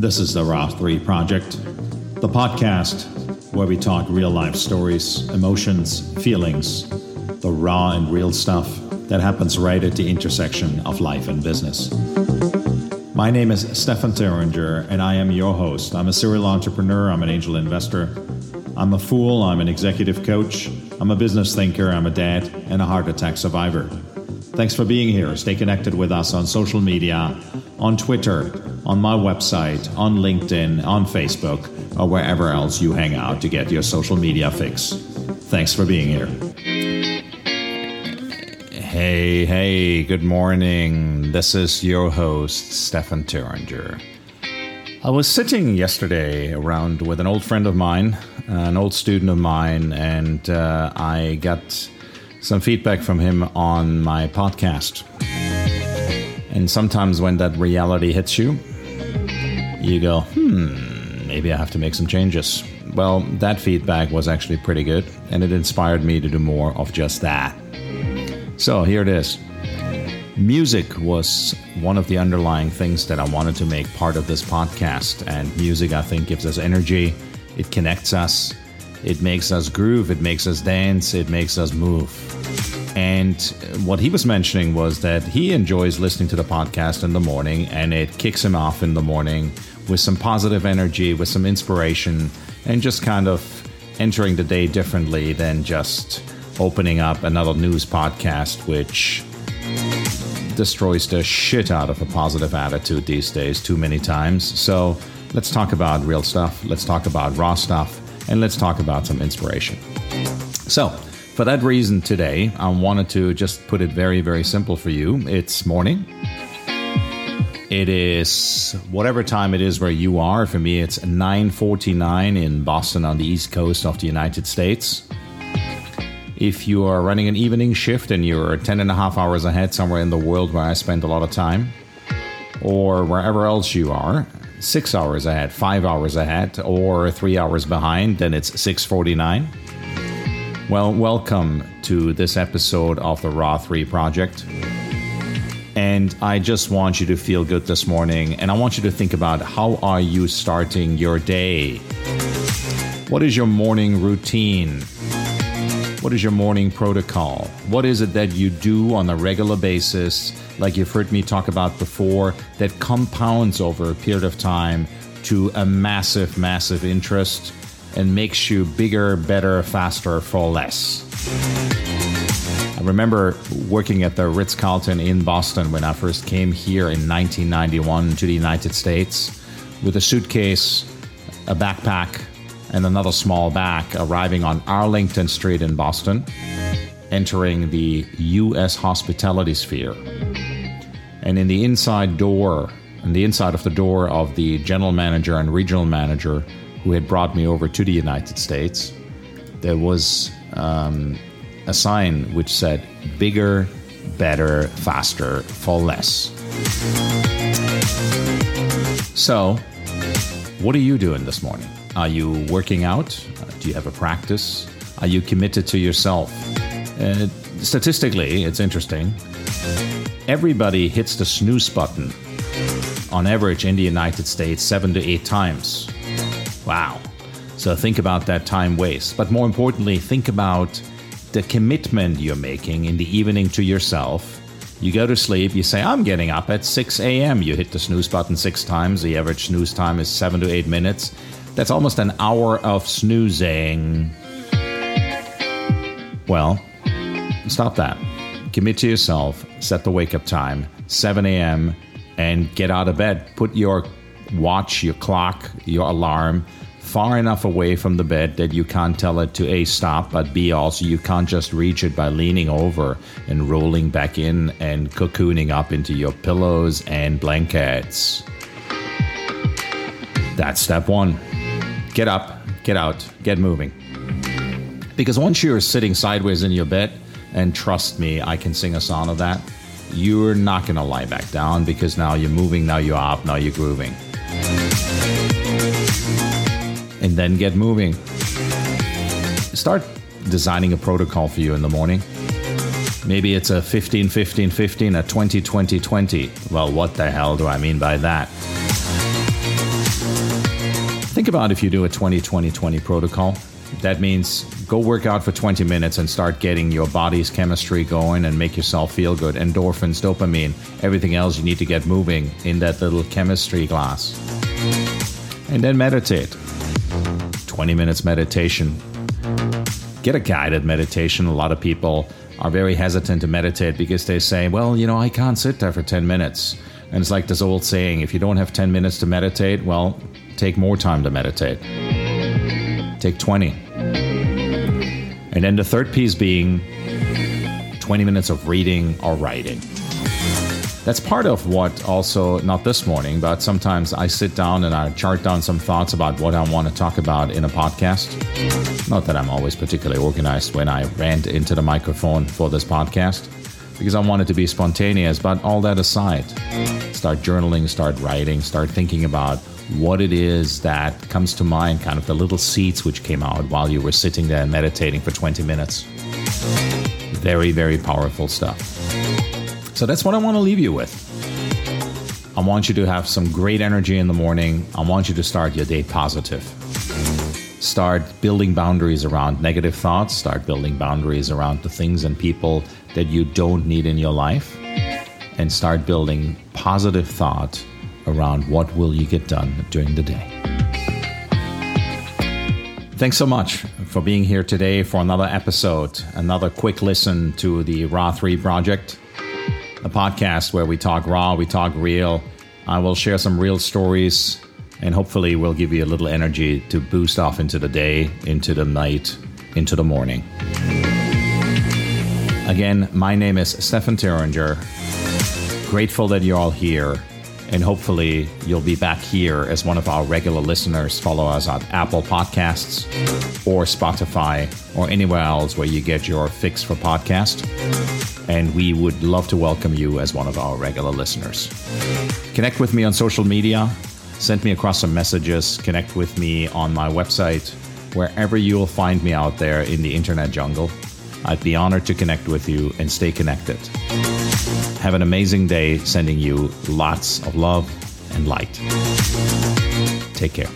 This is the Raw 3 Project, the podcast where we talk real life stories, emotions, feelings, the raw and real stuff that happens right at the intersection of life and business. My name is Stefan Thuringer, and I am your host. I'm a serial entrepreneur, I'm an angel investor, I'm a fool, I'm an executive coach, I'm a business thinker, I'm a dad, and a heart attack survivor. Thanks for being here. Stay connected with us on social media, on Twitter, on my website, on LinkedIn, on Facebook, or wherever else you hang out to get your social media fix. Thanks for being here. Hey, hey, good morning. This is your host, Stefan Thuringer. I was sitting yesterday around with an old friend of mine, an old student of mine, and uh, I got some feedback from him on my podcast. And sometimes when that reality hits you, you go, hmm, maybe I have to make some changes. Well, that feedback was actually pretty good, and it inspired me to do more of just that. So here it is. Music was one of the underlying things that I wanted to make part of this podcast, and music, I think, gives us energy, it connects us, it makes us groove, it makes us dance, it makes us move. And what he was mentioning was that he enjoys listening to the podcast in the morning and it kicks him off in the morning with some positive energy, with some inspiration, and just kind of entering the day differently than just opening up another news podcast, which destroys the shit out of a positive attitude these days too many times. So let's talk about real stuff, let's talk about raw stuff, and let's talk about some inspiration. So, for that reason, today I wanted to just put it very, very simple for you. It's morning. It is whatever time it is where you are. For me, it's 9:49 in Boston on the East Coast of the United States. If you are running an evening shift and you're 10 and a half hours ahead somewhere in the world where I spend a lot of time, or wherever else you are, six hours ahead, five hours ahead, or three hours behind, then it's 649. Well, welcome to this episode of the Raw 3 Project. And I just want you to feel good this morning. And I want you to think about how are you starting your day? What is your morning routine? What is your morning protocol? What is it that you do on a regular basis, like you've heard me talk about before, that compounds over a period of time to a massive, massive interest and makes you bigger, better, faster for less? I remember working at the Ritz Carlton in Boston when I first came here in 1991 to the United States with a suitcase, a backpack, and another small bag arriving on Arlington Street in Boston, entering the U.S. hospitality sphere. And in the inside door, in the inside of the door of the general manager and regional manager who had brought me over to the United States, there was um, a sign which said, bigger, better, faster, for less. So, what are you doing this morning? Are you working out? Do you have a practice? Are you committed to yourself? Uh, statistically, it's interesting. Everybody hits the snooze button on average in the United States seven to eight times. Wow. So think about that time waste. But more importantly, think about the commitment you're making in the evening to yourself. You go to sleep, you say, I'm getting up at 6 a.m. You hit the snooze button six times. The average snooze time is seven to eight minutes. That's almost an hour of snoozing. Well, stop that. Commit to yourself, set the wake up time, 7 a.m., and get out of bed. Put your watch, your clock, your alarm far enough away from the bed that you can't tell it to A, stop, but B, also you can't just reach it by leaning over and rolling back in and cocooning up into your pillows and blankets. That's step one. Get up, get out, get moving. Because once you're sitting sideways in your bed, and trust me, I can sing a song of that, you're not going to lie back down because now you're moving, now you're up, now you're grooving and then get moving. Start designing a protocol for you in the morning. Maybe it's a 15 15 15, a 20 20 20. Well, what the hell do I mean by that? Think about if you do a 20 20 20 protocol. That means go work out for 20 minutes and start getting your body's chemistry going and make yourself feel good. Endorphins, dopamine, everything else you need to get moving in that little chemistry glass. And then meditate. 20 minutes meditation. Get a guided meditation. A lot of people are very hesitant to meditate because they say, well, you know, I can't sit there for 10 minutes. And it's like this old saying if you don't have 10 minutes to meditate, well, take more time to meditate. Take 20. And then the third piece being 20 minutes of reading or writing. That's part of what also, not this morning, but sometimes I sit down and I chart down some thoughts about what I want to talk about in a podcast. Not that I'm always particularly organized when I rant into the microphone for this podcast, because I want it to be spontaneous. But all that aside, start journaling, start writing, start thinking about what it is that comes to mind, kind of the little seeds which came out while you were sitting there meditating for 20 minutes. Very, very powerful stuff. So that's what I want to leave you with. I want you to have some great energy in the morning. I want you to start your day positive. Start building boundaries around negative thoughts. Start building boundaries around the things and people that you don't need in your life. And start building positive thought around what will you get done during the day. Thanks so much for being here today for another episode, another quick listen to the Raw 3 project a podcast where we talk raw, we talk real. I will share some real stories and hopefully we'll give you a little energy to boost off into the day, into the night, into the morning. Again, my name is Stefan Thuringer. Grateful that you're all here and hopefully you'll be back here as one of our regular listeners. Follow us on Apple Podcasts or Spotify or anywhere else where you get your fix for podcast. And we would love to welcome you as one of our regular listeners. Connect with me on social media, send me across some messages, connect with me on my website, wherever you'll find me out there in the internet jungle. I'd be honored to connect with you and stay connected. Have an amazing day, sending you lots of love and light. Take care.